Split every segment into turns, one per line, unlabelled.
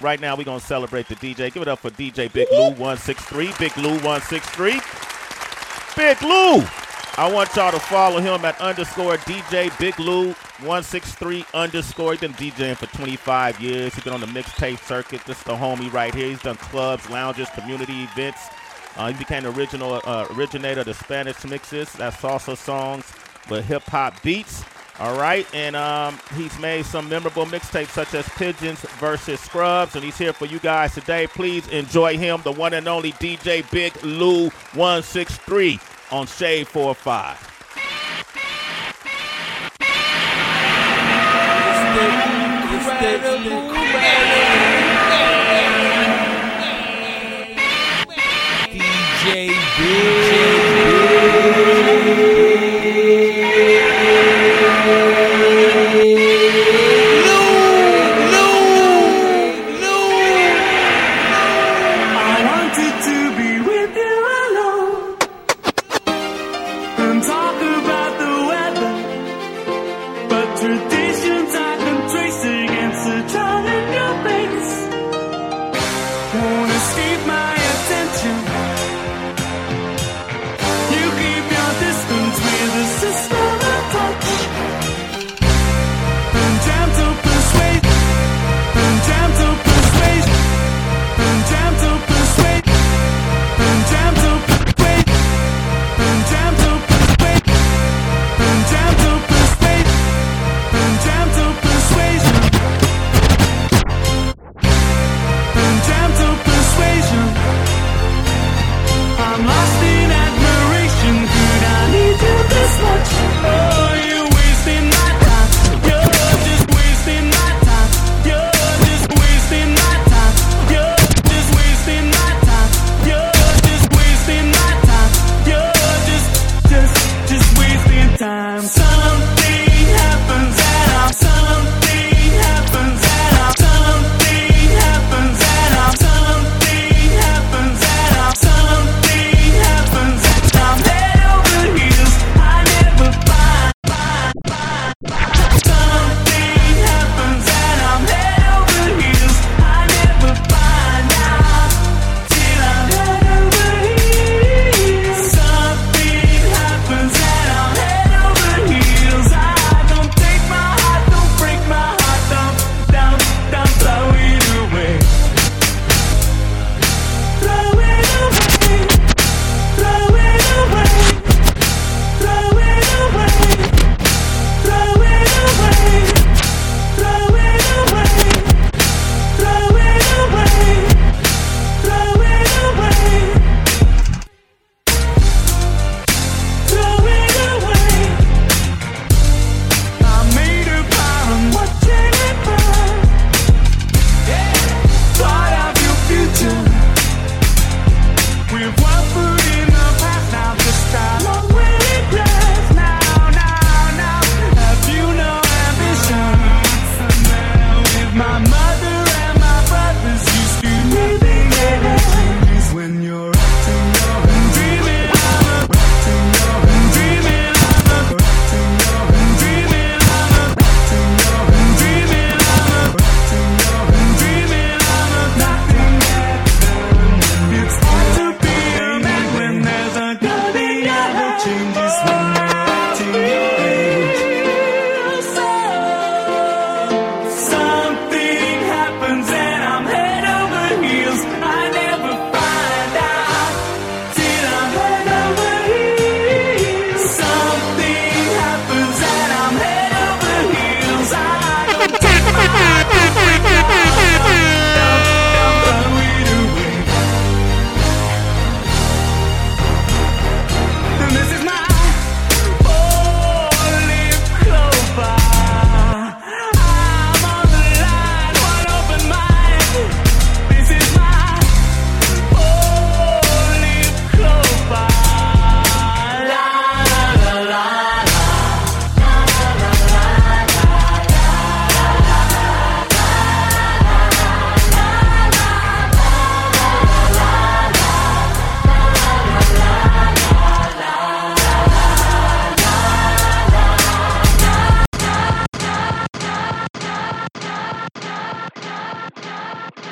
right now we're gonna celebrate the DJ. Give it up for DJ Big Lou 163. Big Lou 163. Big Lou. I want y'all to follow him at underscore DJ Big Lou 163 underscore. He's been DJing for 25 years. He's been on the mixtape circuit. This is the homie right here. He's done clubs, lounges, community events. Uh, he became the original uh, originator of the Spanish mixes. That's salsa songs with hip hop beats. All right, and um, he's made some memorable mixtapes such as Pigeons versus Scrubs, and he's here for you guys today. Please enjoy him, the one and only DJ Big Lou 163 on Shade 45.
DJ
I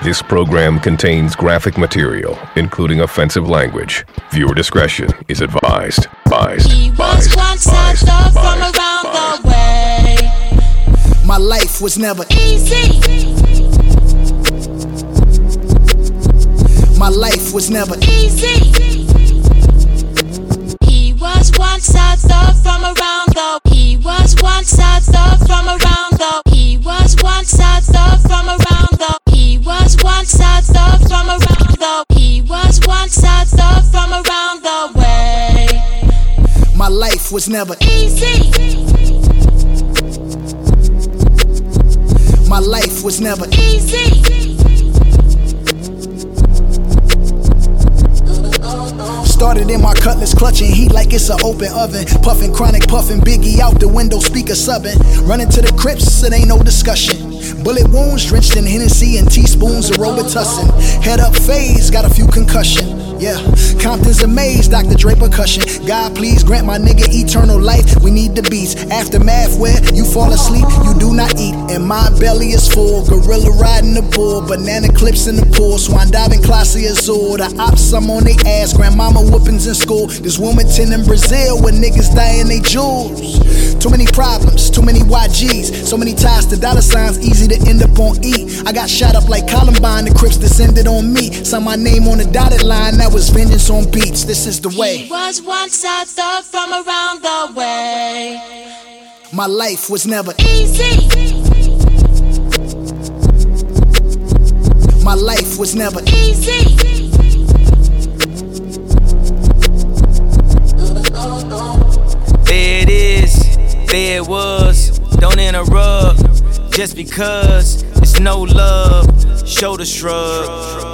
This program contains graphic material, including offensive language. Viewer discretion is advised. Advised.
He was
Advised.
once
Advised.
a thug from
Advised.
around
Advised.
the way.
My life was never
Easy.
my life was never
Easy. He was once a thug from around the. He was once a thug from around the. He was once a thug
life was never
Easy.
my life was never
Easy.
Started in my cutlass, clutching heat like it's an open oven. Puffing chronic, puffing Biggie out the window, speaker subbing. Running to the crypts, it ain't no discussion. Bullet wounds drenched in Hennessy and teaspoons of Robitussin. Head up phase, got a few concussion. Yeah, Compton's amazed, Dr. Dre percussion. God, please grant my nigga eternal life. We need the beats. Aftermath where you fall asleep, you do not eat. And my belly is full. Gorilla riding the bull, banana clips in the pool. Swan diving, Clase Azul. The ops, I'm on they ass. Grandmama whoopings in school. This Wilmington in Brazil where niggas dying they jewels. Too many problems, too many YGs. So many ties to dollar signs, easy to end up on E. I got shot up like Columbine, the Crips descended on me. Saw my name on the dotted line, that was vengeance on beats. This is the
He
way.
was once a thug from around the way.
My life was never,
Easy.
my life was never.
Easy.
There it is, there it was. Don't interrupt, just because it's no love. Shoulder shrug.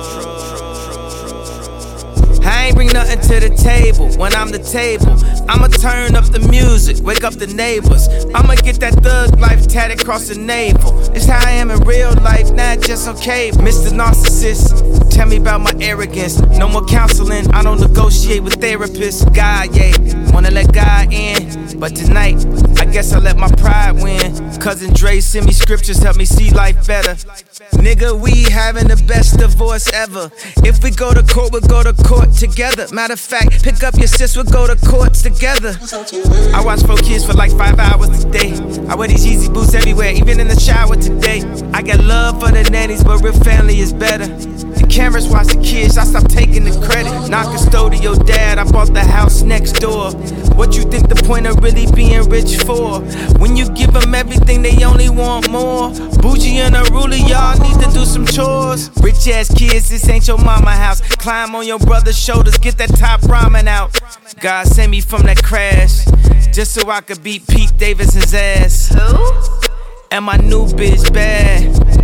I ain't bring nothing to the table when I'm the table. I'ma turn up the music, wake up the neighbors. I'ma get that thug life tatted across the navel. It's how I am in real life, not just on cable. Mr. Narcissist, tell me about my arrogance. No more counseling, I don't negotiate with therapists. God, yeah, wanna let God in. But tonight, I guess I let my pride win. Cousin Dre send me scriptures, help me see life better. Nigga, we having the best divorce ever. If we go to court, we'll go to court together. Matter of fact, pick up your sis, we'll go to courts together. I watch four kids for like five hours a day. I wear these Yeezy boots everywhere, even in the shower today. I got love for the nannies, but real family is better. The cameras watch the kids, I stop taking the credit. Not custodial dad, I bought the house next door. What you think the point of really being rich for? When you give them everything, they only want more. Bougie and a ruler, y'all need to do some chores. Rich ass kids, this ain't your mama house. Climb on your brother's shoulders, get that top ramen out. God sent me from that crash, just so I could beat Pete Davidson's ass. Who? And my new bitch bad.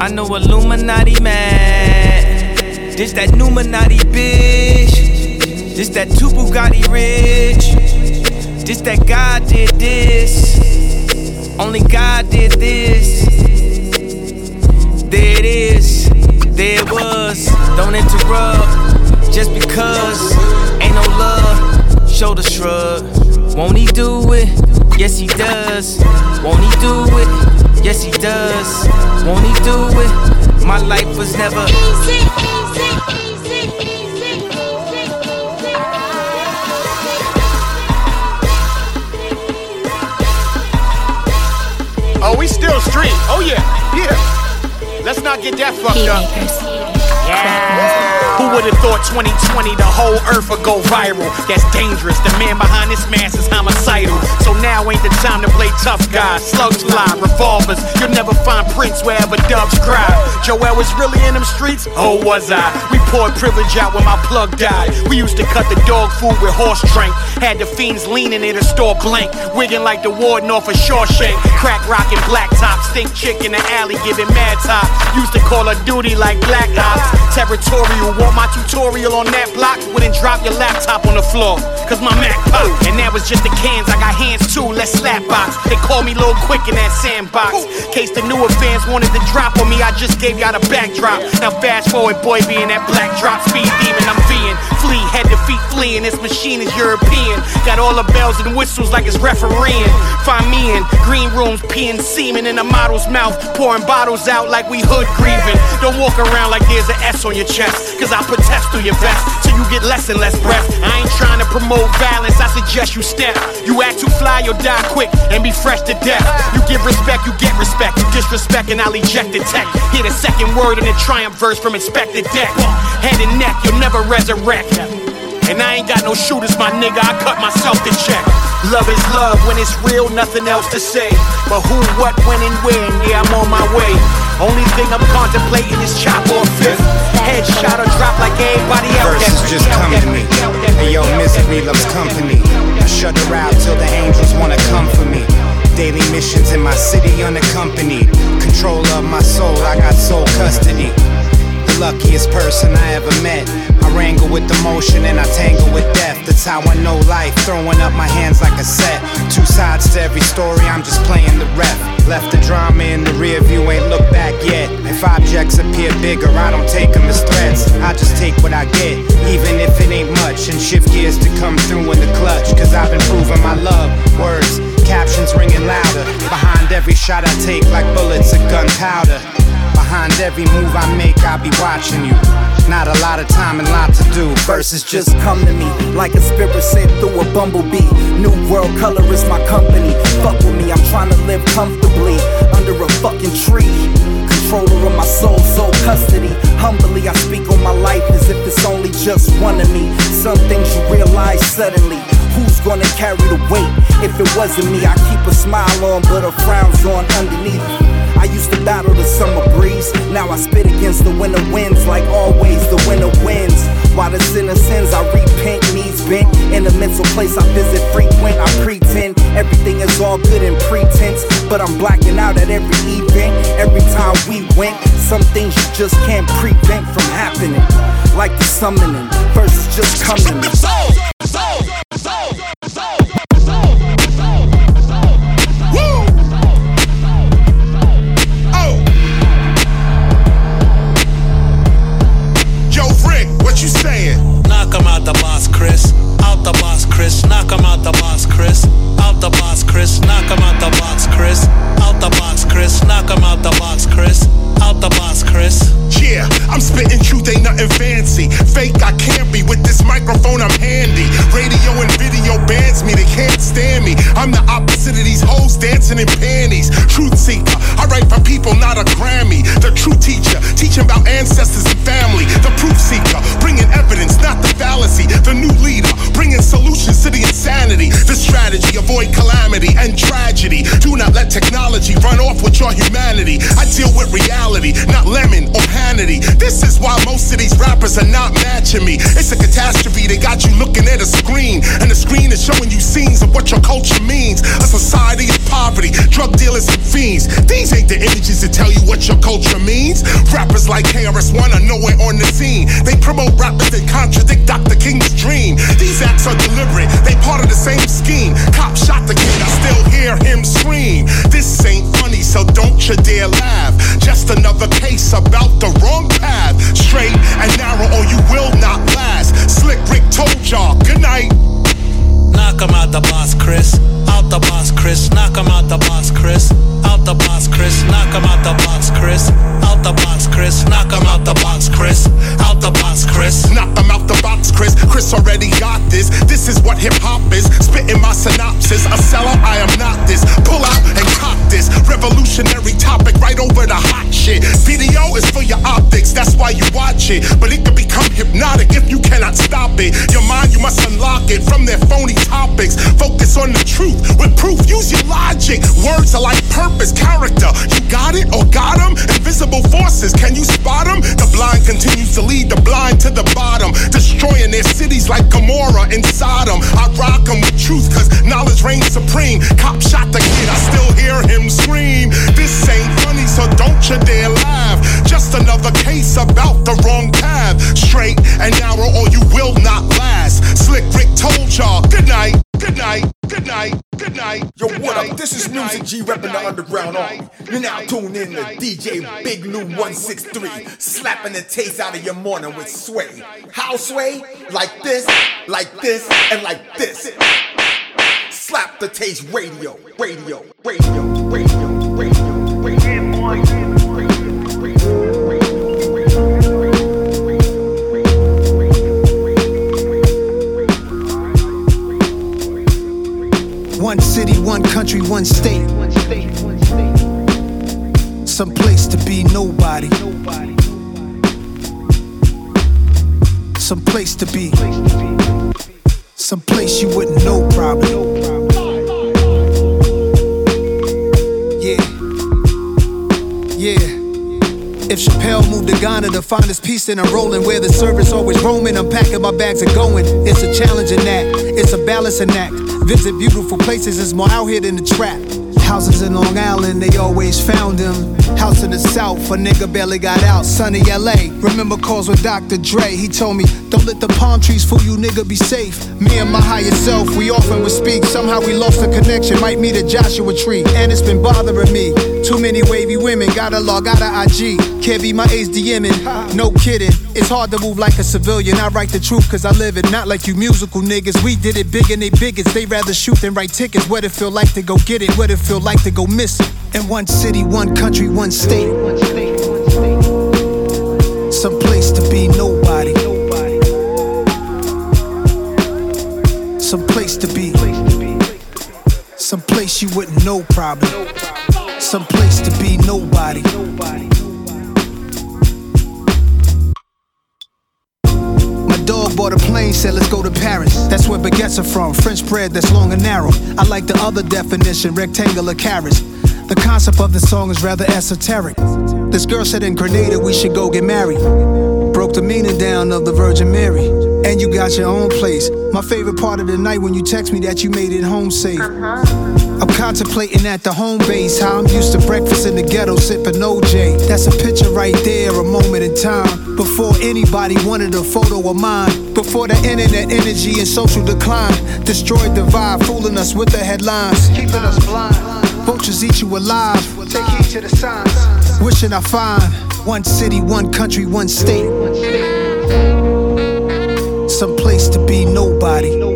I know Illuminati mad. This that Numinati bitch. This that two Bugatti rich. This that God did this. Only God did this. There it is. There it was. Don't interrupt. Just because ain't no love. Shoulder shrug. Won't he do it? Yes, he does. Won't he do it? Yes, he does. Won't he do it? My life was never.
Easy. Easy. Easy. Easy.
Oh, we still street. Oh yeah, yeah. Let's not get that fucked up. Who would have thought 2020 the whole earth would go viral? That's dangerous. The man behind this mask is homicidal. So now ain't the time to play tough guys. Slugs fly, revolvers. You'll never find Prince wherever doves cry. Joel was really in them streets? Oh, was I? We poured privilege out when my plug died. We used to cut the dog food with horse drink. Had the fiends leaning in the store blank. Wigging like the warden off of Shawshank. Crack rockin' black top. Stink chick in the alley giving mad top. Used to call her duty like black ops. Territorial, want my tutorial on that block? Wouldn't drop your laptop on the floor, cause my Mac pop. And that was just the cans, I got hands too, let's slap box. They call me Lil Quick in that sandbox. Case the newer fans wanted to drop on me, I just gave y'all the backdrop. Now fast forward, boy, being that black drop, speed demon, I'm being flee. Head to feet fleeing. This machine is European. Got all the bells and whistles like it's refereeing. Find me in green rooms, peeing semen in a model's mouth. Pouring bottles out like we hood grieving. Don't walk around like there's an S on your chest. Cause I protest through your vest. till you get less and less breath. I ain't trying to promote violence. I suggest you step. You act too fly, you'll die quick and be fresh to death. You give respect, you get respect. You disrespect and I'll eject the tech. Hear the second word in the triumph verse from Inspectah Deck. Head and neck, you'll never resurrect. And I ain't got no shooters, my nigga. I cut myself to check. Love is love when it's real, nothing else to say. But who, what, when, and when? Yeah, I'm on my way. Only thing I'm contemplating is chop or fifth. Headshot or drop like everybody else.
Verses just come to me. Hey yo, misery loves company. I shut her out till the angels wanna come for me. Daily missions in my city unaccompanied. Control of my soul, I got luckiest person I ever met. I wrangle with emotion and I tangle with death. That's how I know life. Throwing up my hands like a set. Two sides to every story, I'm just playing the ref. Left the drama in the rear view, ain't look back yet. If objects appear bigger, I don't take them as threats. I just take what I get, even if it ain't much. And shift gears to come through in the clutch. Cause I've been proving my love. Words, captions ringing louder. Behind every shot I take, like bullets of gunpowder. Behind every move I make, I'll be watching you. Not a lot of time and lot to do.
Verses just come to me like a spirit sent through a bumblebee. New world color is my company. Fuck with me, I'm trying to live comfortably under a fucking tree. Controller of my soul, soul custody. Humbly, I speak on my life as if it's only just one of me. Some things you realize suddenly. Who's gonna carry the weight? If it wasn't me, I keep a smile on, but a frown's on underneath. I used to battle the summer breeze. Now I spit against the winter winds. Like always, the winter wins. While the sinner sins, I repent, knees bent. In a mental place I visit frequent. I pretend everything is all good in pretense. But I'm blacking out at every event. Every time we went, some things you just can't prevent from happening. Like the summoning, verses just
coming. Out the box, Chris. Knock him out the box, Chris. Out the box, Chris. Knock him out the box, Chris. Out the box, Chris.
Yeah, I'm spitting truth, ain't nothing fancy. Fake, I can't be. With this microphone, I'm handy. Radio and video bans me, they can't stand me. I'm the opposite of these hoes dancing in panties. Truth seeker, I write for people, not a Grammy. The true teacher, teaching about ancestors strategy, avoid calamity and tragedy. Do not let technology run off with your humanity. I deal with reality, not lemon or Hannity. This is why most of these rappers are not matching me. It's a catastrophe, they got you looking at a screen. And the screen is showing you scenes of what your culture means. A society of poverty, drug dealers and fiends. These ain't the images that tell you what your culture means. Rappers like KRS-One are nowhere on the scene. They promote rappers that contradict Dr. King's dream. These acts are deliberate, they part of the same scheme. Cop shot the kid, I still hear him scream. This ain't funny, so don't you dare laugh. Just another case about the wrong path. Straight and narrow, or you will not last. Slick Rick told y'all, good night.
Knock him out the boss, Chris. Out the boss, Chris. Knock him out the boss, Chris. The box, Chris. Knock him out the box, Chris. Out the box, Chris. Knock him out the box, Chris. Out the box, Chris.
Knock them out the box, Chris. Chris already got this. This is what hip hop is. Spitting my synopsis. A sellout, I am not this. Pull out and cock this. Revolutionary topic right over the hot shit. Video is for your optics, that's why you watch it. But it can become hypnotic if you cannot stop it. Your mind, you must unlock it from their phony topics. Focus on the truth with proof. Use your logic. Words are like purpose, character. You got it or got them? Invisible forces, can you spot them? The blind continues to lead the blind to the bottom, destroying their cities like Gomorrah and Sodom. I rock them with truth, cause knowledge reigns supreme. Cop shot the kid, I still hear him scream. This ain't funny, so don't you dare laugh. Just another case about the wrong path. Straight and narrow, or you will not last. Slick Rick told y'all, good night, good night. night, good night, good night.
Yo,
good
what
night,
up? This is Music
night,
G
good
repping the underground army.
night,
You're now
night,
tuned in to
good night,
DJ
good
Big Lou 163,
good night,
slapping the taste out of your morning with sway.
night,
How sway? Like this, like this, and like this. Slap the taste radio, radio, radio, radio, radio, radio,
One one country, one state. Some place to be nobody. Some place to be. Some place you wouldn't know probably. Yeah. Yeah. If Chappelle moved to Ghana to find his peace, then I'm rolling where the service always roaming. I'm packing my bags and going. It's a challenging act, it's a balancing act. Visit beautiful places, it's more out here than the trap. Houses in Long Island, they always found him. House in the South, a nigga barely got out. Sunny LA, remember calls with Dr. Dre. He told me, don't let the palm trees fool you, nigga, be safe. Me and my higher self, we often would speak. Somehow we lost the connection, might meet a Joshua tree. And it's been bothering me. Too many wavy women, gotta log out of IG. Can't be my age DMing, no kidding. It's hard to move like a civilian. I write the truth cause I live it, not like you musical niggas. We did it big and they bigots. They rather shoot than write tickets. What it feel like to go get it, what it feel like to go miss it. In one city, one country, one state. Some place to be nobody. Some place to be. Some place you wouldn't know probably. Some place to be nobody. My dog bought a plane, said let's go to Paris. That's where baguettes are from, French bread that's long and narrow. I like the other definition, rectangular carrots. The concept of the song is rather esoteric. This girl said in Grenada we should go get married. Broke the meaning down of the Virgin Mary. And you got your own place. My favorite part of the night when you text me that you made it home safe. Uh-huh. I'm contemplating at the home base how I'm used to breakfast in the ghetto sipping OJ. That's a picture right there, a moment in time. Before anybody wanted a photo of mine. Before the internet energy and social decline destroyed the vibe, fooling us with the headlines. Keeping us blind. Vultures eat you alive. Take heed to the signs. Wishing I find one city, one country, one state. Some place to be nobody.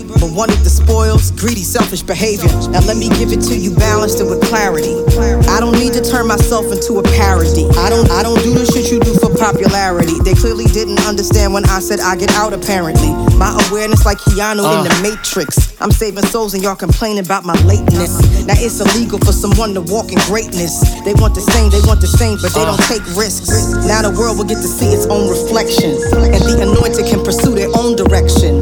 but wanted the spoils, greedy, selfish behavior. Now let me give it to you balanced and with clarity. I don't need to turn myself into a parody. I don't I don't do the shit you do for popularity. They clearly didn't understand when I said I get out apparently. My awareness like Keanu in the uh. Matrix. I'm saving souls and y'all complaining about my lateness. Now it's illegal for someone to walk in greatness. They want the same, they want the same, but they uh. don't take risks. Now the world will get to see its own reflection. And the anointed can pursue their own direction.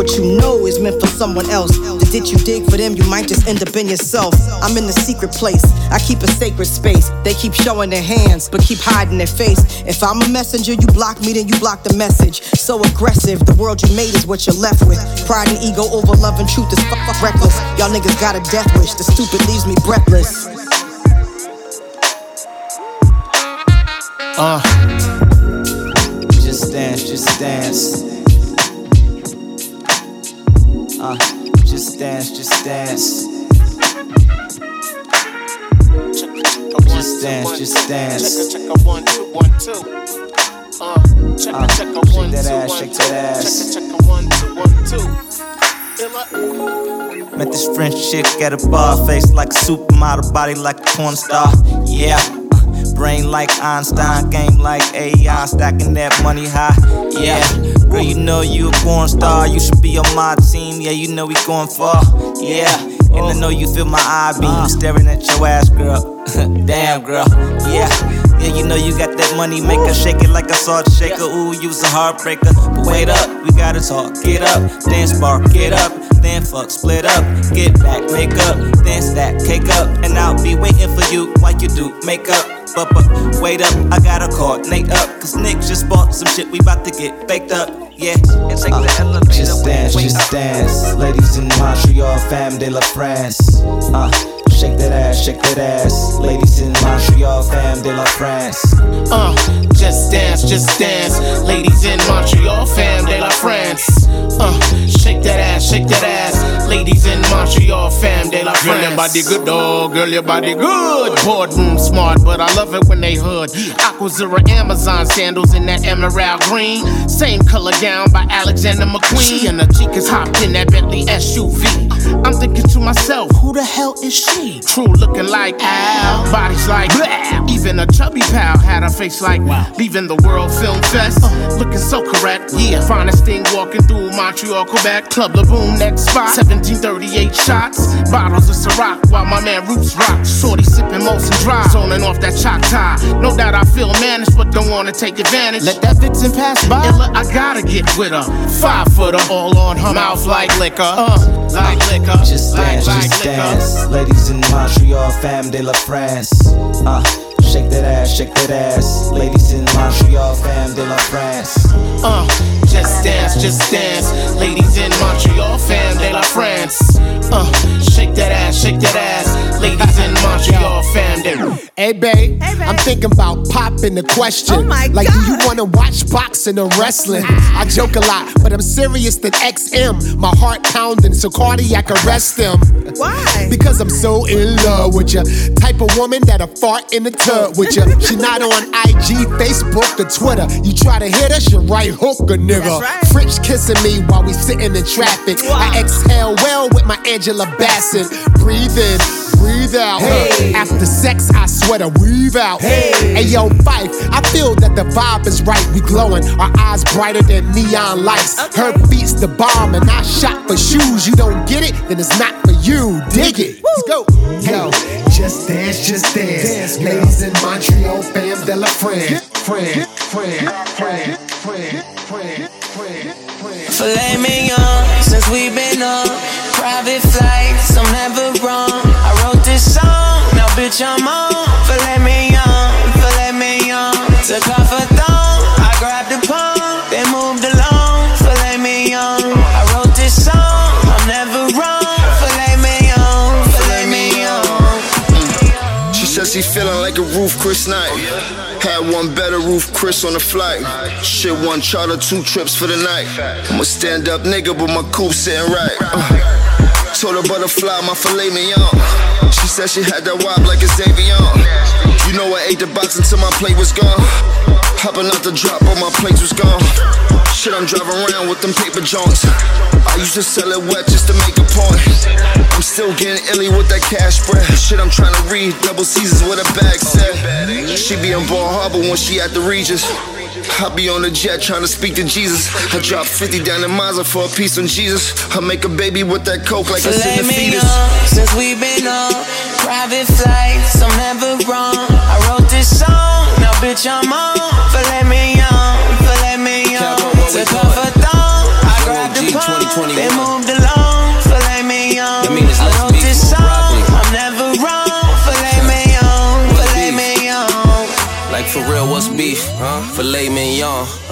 what you know is meant for someone else. The ditch you dig for them, you might just end up in yourself. I'm in the secret place, I keep a sacred space. They keep showing their hands, but keep hiding their face. If I'm a messenger, you block me, then you block the message. So aggressive, the world you made is what you're left with. Pride and ego over love and truth is fuck, reckless. Y'all niggas got a death wish, the stupid leaves me breathless.
Uh. Just dance, just dance. Uh, just dance, just dance. Just dance, just dance.
Check a one, two, one, two. Uh, check
Uh,
a check a one,
that
two,
ass,
one,
shake
two.
that ass.
Check a check a one, two, one, two.
Met this French chick at a bar, face like a supermodel, body like a porn star. Yeah.
Brain like Einstein, game like AI, stacking that money high. Yeah, girl, you know you a porn star. You should be on my team. Yeah, you know we going far. Yeah, and I know you feel my eye beam uh-huh. staring at your ass, girl. Damn, girl. Yeah. Yeah, you know you got that money maker, shake it like a salt shaker. Ooh, you's a heartbreaker. But wait up, we gotta talk. Get up, then spark, get up, then fuck, split up, get back, make up, then stack, cake up, and I'll be waiting for you like you do makeup. But, but wait up, I gotta coordinate up, cause Nick just bought some shit, we about to get baked up. Yeah, and take the elevator.
Just dance,
wait
just
up.
dance. Ladies in Montreal, femme de la France. Uh, shake that ass, shake that ass. Ladies in Montreal, femme de la France.
Uh, just dance, just dance. Ladies in Montreal, fam de la France. Uh, shake that ass, shake that ass. Ladies in Montreal, fam de la France. Girl, your body good, dog. Girl, your body good. Boardroom smart, but I love it when they hood. Aquazzura Amazon sandals in that emerald green. Same color gown by Alexander McQueen. She and the chicas hopped in that Bentley SUV. I'm thinking to myself, who the hell is she? True looking like Al, bodies like blah. Even a chubby pal had a face like wow. leaving the World Film Fest. looking so correct, yeah. Finest thing walking through Montreal, Quebec. Club La Boom, next spot. 1738 shots, bottles of Ciroc while my man Roots rock. Shorty sipping Molson Dry, zoning off that Choctaw. No doubt I feel managed, but don't wanna take advantage. Let that vixen pass by. Illa, I gotta get with her. Five footer, all on her mouth like liquor. Uh, like liquor.
Just
like,
dance,
like
just
liquor.
dance. Ladies in Montreal, femme de la France. Uh, shake that ass, shake that ass. Ladies in Montreal, femme de la France.
Uh, just dance, just dance. Ladies in that ass. De
Hey, babe, I'm thinking about popping the question.
Oh my
like, do you wanna watch boxing or wrestling? I joke a lot, but I'm serious than XM. My heart pounding, so cardiac arrest them.
Why?
Because I'm so in love with ya. Type of woman that'll fart in the tub with ya. She not on IG, Facebook, or Twitter. You try to hit her, she right hook a nigga.
Right.
French kissing me while we sitting in traffic. I exhale well with my Angela Bassett. Breathe in, breathe out.
Hey.
After sex, I swear to weave out. Hey, hey, yo, Fife, I feel that the vibe is right. We glowing, our eyes brighter than neon lights. Her beats the bomb, and I shot for shoes. You don't get it, then it's not for you. Dig it. Let's go. Yo, just dance, just dance. dance Ladies in Montreal, fam de la France. Friend, friend, friend, friend, friend, friend, friend.
Filet mignon, since we've been on private flights, I'm never wrong. I wrote this song, now bitch I'm on. Filet mignon, filet mignon. Took off a thong, I grabbed the palm, then moved along. Filet mignon, I wrote this song, I'm never wrong. Filet mignon, filet mignon.
She says she feeling like a Ruth's Chris night. Had one better Ruth's Chris on the flight. Shit, one charter, two trips for the night. I'm a stand up nigga, but my coupe sitting right. Uh, told her butterfly, my filet mignon. She said she had that wop like a Xavier. You know I ate the box until my plate was gone. Hopping out the drop, but my plate was gone. Shit, I'm driving around with them paper joints. I used to sell it wet just to make a point. I'm still getting illy with that cash spread. Shit, I'm trying to read double Caesars with a bag set. She be in Bal Harbour when she at the Regis. I be on the jet trying to speak to Jesus. I drop 50 down in Mazda for a piece on Jesus. I make a baby with that coke like it's in
Filet
the fetus.
since we've been on private flights, I'm never wrong.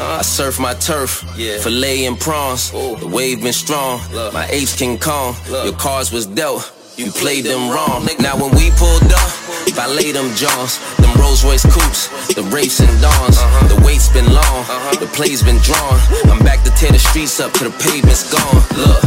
I
surf my turf. Yeah. Filet and prawns. The wave been strong. My apes King Kong. Your cards was dealt. You played them wrong. Now when we pulled up, valet them Johns, them Rolls Royce coupes, the Wraiths and Dawns. The wait's been long, the play's been drawn. I'm back to tear the streets up till the pavement's gone. Look,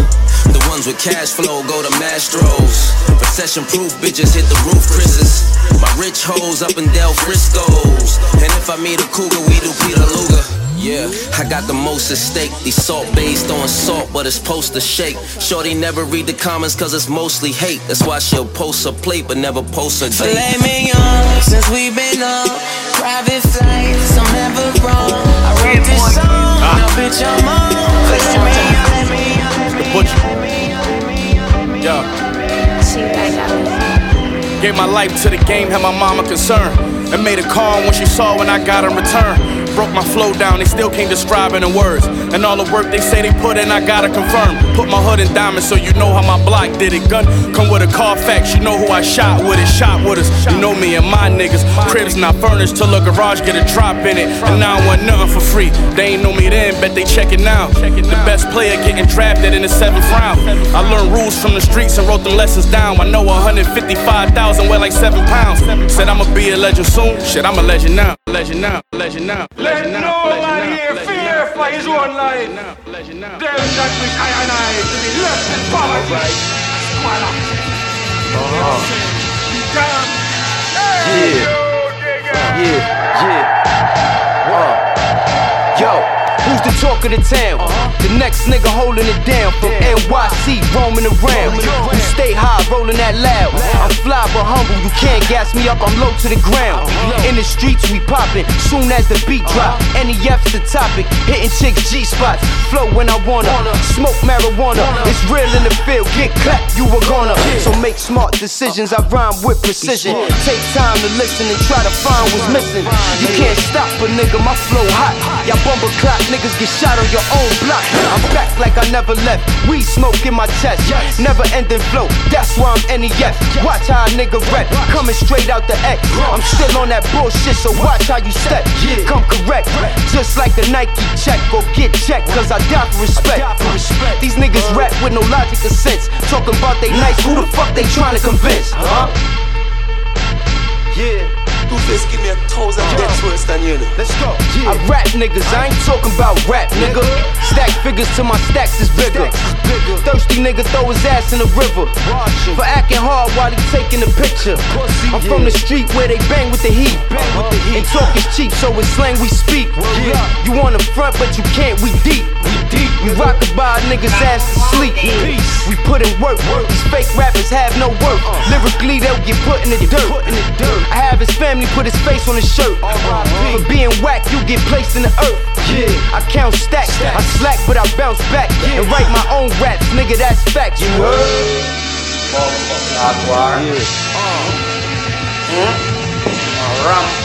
the ones with cash flow go to Mastro's. Recession proof bitches hit the roof, Chris's. My rich hoes up in Del Frisco's. And if I meet a cougar, we do Peter Luger. Yeah, I got the most at stake. These salt based on salt, but it's supposed to shake. Shorty never read the comments cause it's mostly hate. That's why she'll post a plate but never post a date.
Filet mignon, since we've been on private flights, I'm never wrong. I wrote this song, ah. now bitch I'm on. Filet mignon,
The butcher. Yo. Gave my life to the game, had my mama concerned. And made a call when she saw when I got in return. Broke my flow down, they still can't describe it in words. And all the work they say they put in, I gotta confirm. Put my hood in diamonds so you know how my block did it. Gun come with a Carfax, you know who I shot with it. Shot with us, you know me and my niggas. Cribs not furnished till a garage get a drop in it. And now I want nothing for free. They ain't know me then, bet they check it now. The best player getting drafted in the seventh round. I learned rules from the streets and wrote the lessons down. I know 155,000 weigh like seven pounds. Said I'ma be a legend soon. Shit, I'm a legend now. Legend now. Legend now.
Let no man here fear for his own life. Them that wish I and I to be left in poverty. Squalor. Hey,
Yeah, yeah, yeah. Uh. Yo, who's the talk of the town? The next nigga holding it down from NYC, roaming around. You stay high, rolling that loud. I'm fly but humble, you can't gas me up, I'm low to the ground. In the streets, we poppin', soon as the beat drop. NEF's the topic, hitting chicks G spots. Flow when I wanna, smoke marijuana. It's real in the field, get clapped, you were gonna. So make smart decisions, I rhyme with precision. Take time to listen and try to find what's missing. You can't stop a nigga, my flow hot. Y'all bumble clock niggas get shot on your own block. I'm back like I never left. We smoke in my chest, never ending flow. That's why I'm NEF. Watch how a nigga rep, coming straight out the X. I'm still on that bullshit, so watch how you step. Come correct, just like the Nike check. Go get checked, cause I die for respect. These niggas rap with no logic or sense. Talking about they nice, who the fuck they trying to convince? Huh? Yeah.
Two face give me a thousand deaths worse than you know.
Let's go. I rap niggas, I ain't talking about rap, nigga. Stack figures till my stacks is bigger. Thirsty nigga throw his ass in the river. For acting hard while he taking a picture. I'm from the street where they bang with the heat. And uh-huh. talk is cheap, so it's slang we speak. You on the front, but you can't, we deep. We rock by a niggas ass to sleep. We put in work. These fake rappers have no work. Uh-uh. Lyrically, they'll get put in the dirt. I have his family put his face on his shirt. For being whack, you get placed in the earth. Yeah, I count stacks. I slack, but I bounce back and write my own raps. Nigga, that's facts. You heard?
Ramp with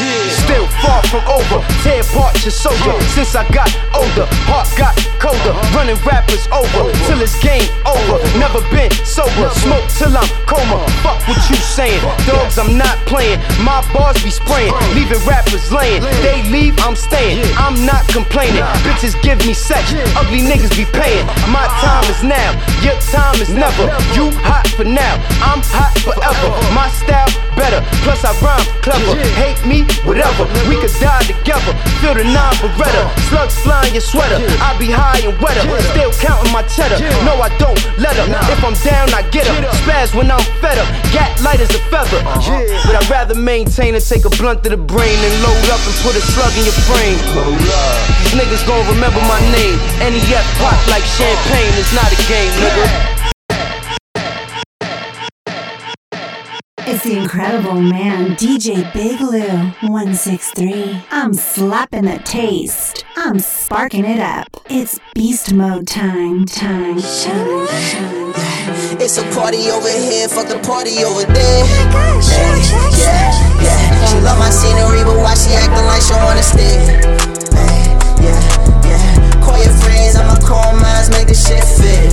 Still far from over, tear apart your soldier. Since I got older, heart got colder. Running rappers over till it's game over. Never been sober, smoke till I'm coma. Fuck what you saying, dogs. I'm not playing. My bars be spraying, leaving rappers laying. They leave, I'm staying. I'm not complaining. Bitches give me sex, ugly niggas be paying. My time is now, your time is never. You hot for now, I'm hot forever. My style better, plus I rhyme clever. Hate me, whatever. We could die together. Feel the nine Beretta, slugs flying your sweater. I be high and wetter, still counting my cheddar. No, I don't let up. If I'm down, I get up. Spaz when I'm fed up. Gat light as a feather. Uh-huh. But I'd rather maintain and take a blunt to the brain and load up and put a slug in your frame. These niggas gon' remember my name. NEF pop like champagne. It's not a game, nigga.
It's the incredible man, DJ Big Lou 163. I'm slapping the taste. I'm sparking it up. It's beast mode time, time, time.
It's a party over here, fuck the party over there. Oh hey, yeah, yeah. She love my scenery, but why she acting like she wanna stay? Hey, yeah, yeah. Call your friends, I'ma call mine, make the shit fit.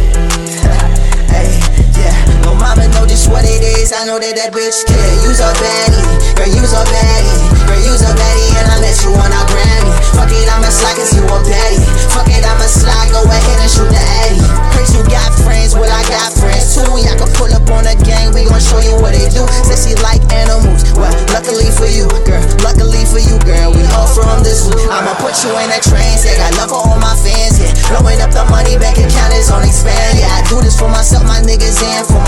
Hey, yeah. No mama know just what it is. I know that that bitch care. Use a baddie, girl, use a baddie, girl, use a baddie, and I let you on our Grammy. Fuck it, I'ma slide 'cause you a baddie. Fuck it, I'ma slide, go ahead and shoot the addy. Chris, you got friends, well I got friends too. I can pull up on a gang, we gon' show you what they do. Say she like animals, well, luckily for you, girl, luckily for you, girl, we all from the zoo. I'ma put you in that train, say got love for all my fans, yeah. Blowing up the money, bank account is on expand, yeah. I do this for my niggas, and for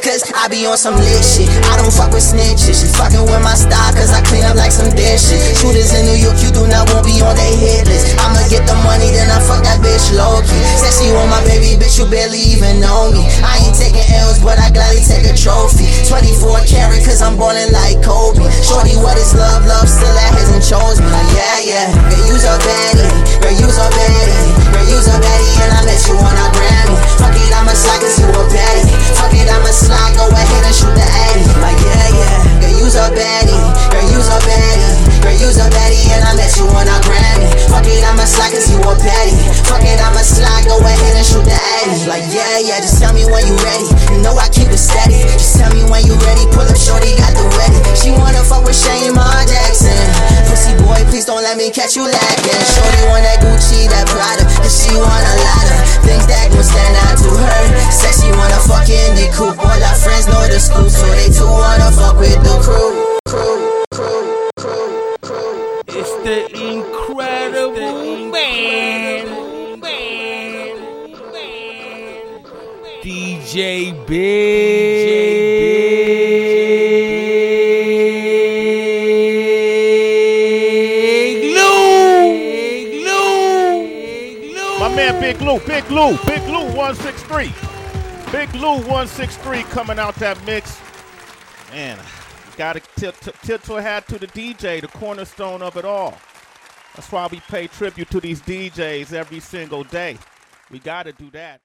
cause I be on some lit shit. I don't fuck with snitches. She fucking with my style cause I clean up like some dishes. Shooters in New York, you do not want be on their hit list. I'ma get the money, then I fuck that bitch low key. Said she want my baby, bitch, you barely even know me. I ain't taking L's, but I gladly take a trophy. 24 karat, cause I'm ballin' like Kobe. Shorty, what is love? Love still at hasn't chose me. Yeah, yeah. Girl, you's a baddie. Girl, you's a baddie. Girl, you's a baddie, and I met you on a Grammy. Fuck it, I'ma slide cause you a baddie. Fuck it, I'ma slide, go ahead and shoot the Addy. Like, yeah, yeah. Girl, you's a baddie. Girl, you's a baddie. Girl, you's a baddie, and I met you on a Grammy. Fuck it, I'ma slide cause you a baddie. Fuck it, I'ma slide, go ahead and shoot the Addy. Like, yeah, yeah, just tell me when you ready. You know I keep it steady. Just tell me when you ready. Pull up, shorty, got the ready. She wanna fuck with Shane Ma Jackson. Pussy boy, please don't let me catch you lacking. Shorty want that Gucci, that Prada, and she want a lot of things that gon' stand out to her. Said she wanna fuck in the coupe. All her friends know the scoop, so they too wanna fuck with the crew. Crew, crew, crew, crew.
It's the incredible man. DJ Big Lou.
My man Big Lou, Big Lou, Big Lou 163. Big Lou 163 coming out that mix. Man, gotta tip, tip, tip to a hat to the DJ, the cornerstone of it all. That's why we pay tribute to these DJs every single day. We gotta do that.